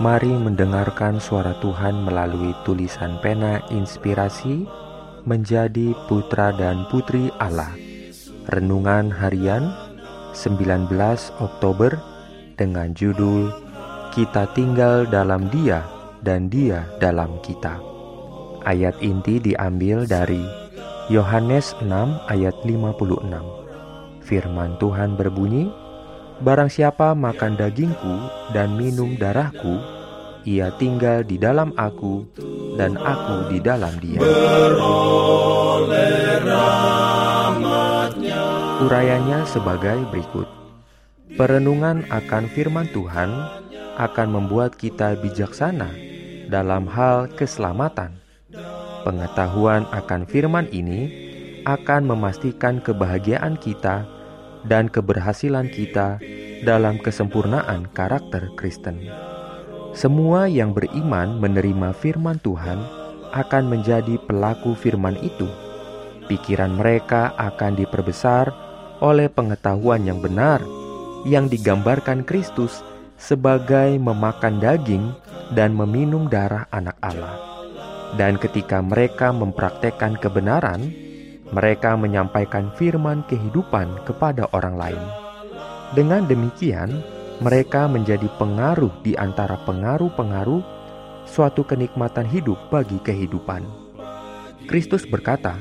Mari mendengarkan suara Tuhan melalui tulisan pena inspirasi menjadi putra dan putri Allah. Renungan harian 19 Oktober dengan judul Kita tinggal dalam Dia dan Dia dalam kita. Ayat inti diambil dari Yohanes 6 ayat 56. Firman Tuhan berbunyi, Barang siapa makan dagingku dan minum darahku, ia tinggal di dalam aku dan aku di dalam dia. Urayanya sebagai berikut. Perenungan akan firman Tuhan akan membuat kita bijaksana dalam hal keselamatan. Pengetahuan akan firman ini akan memastikan kebahagiaan kita dan keberhasilan kita dalam kesempurnaan karakter Kristen. Semua yang beriman menerima firman Tuhan akan menjadi pelaku firman itu. Pikiran mereka akan diperbesar oleh pengetahuan yang benar yang digambarkan Kristus sebagai memakan daging dan meminum darah anak Allah. Dan ketika mereka mempraktekkan kebenaran, mereka menyampaikan firman kehidupan kepada orang lain. Dengan demikian, mereka menjadi pengaruh di antara pengaruh-pengaruh suatu kenikmatan hidup bagi kehidupan. Kristus berkata,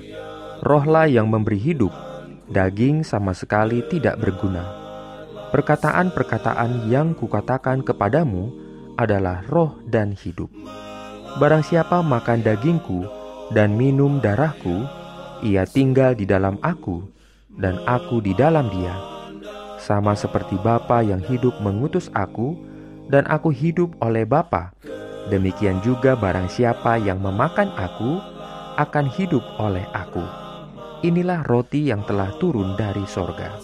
"Rohlah yang memberi hidup, daging sama sekali tidak berguna." Perkataan-perkataan yang kukatakan kepadamu adalah roh dan hidup. Barang siapa makan dagingku dan minum darahku, ia tinggal di dalam aku, dan aku di dalam dia sama seperti Bapa yang hidup mengutus aku, dan aku hidup oleh Bapa. Demikian juga barang siapa yang memakan aku, akan hidup oleh aku. Inilah roti yang telah turun dari sorga.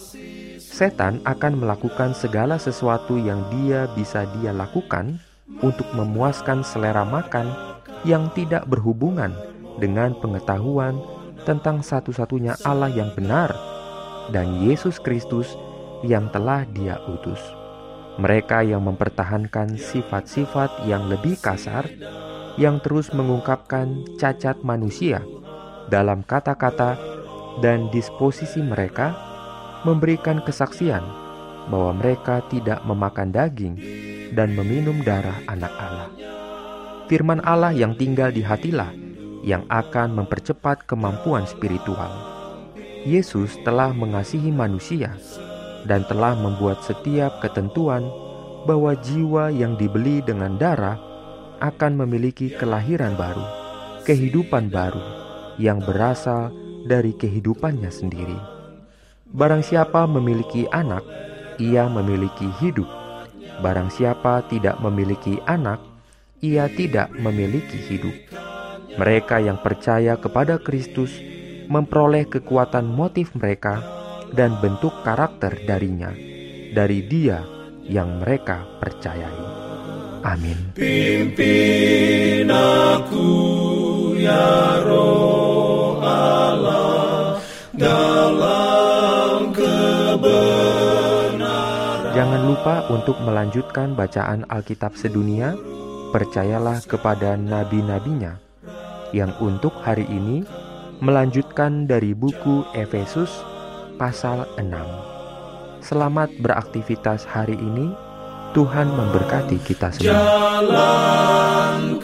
Setan akan melakukan segala sesuatu yang dia bisa dia lakukan untuk memuaskan selera makan yang tidak berhubungan dengan pengetahuan tentang satu-satunya Allah yang benar dan Yesus Kristus yang telah Dia utus. Mereka yang mempertahankan sifat-sifat yang lebih kasar, yang terus mengungkapkan cacat manusia dalam kata-kata dan disposisi mereka, memberikan kesaksian bahwa mereka tidak memakan daging dan meminum darah anak Allah. Firman Allah yang tinggal di hatilah yang akan mempercepat kemampuan spiritual. Yesus telah mengasihi manusia dan telah membuat setiap ketentuan bahwa jiwa yang dibeli dengan darah akan memiliki kelahiran baru, kehidupan baru yang berasal dari kehidupannya sendiri. Barang siapa memiliki anak, ia memiliki hidup. Barang siapa tidak memiliki anak, ia tidak memiliki hidup. Mereka yang percaya kepada Kristus memperoleh kekuatan motif mereka dan bentuk karakter darinya, dari Dia yang mereka percayai. Amin. Pimpin aku ya roh Allah dalam kebenaran. Jangan lupa untuk melanjutkan bacaan Alkitab sedunia. Percayalah kepada nabi-nabinya yang untuk hari ini melanjutkan dari buku Efesus pasal 6. Selamat beraktivitas hari ini. Tuhan memberkati kita semua. Jalan.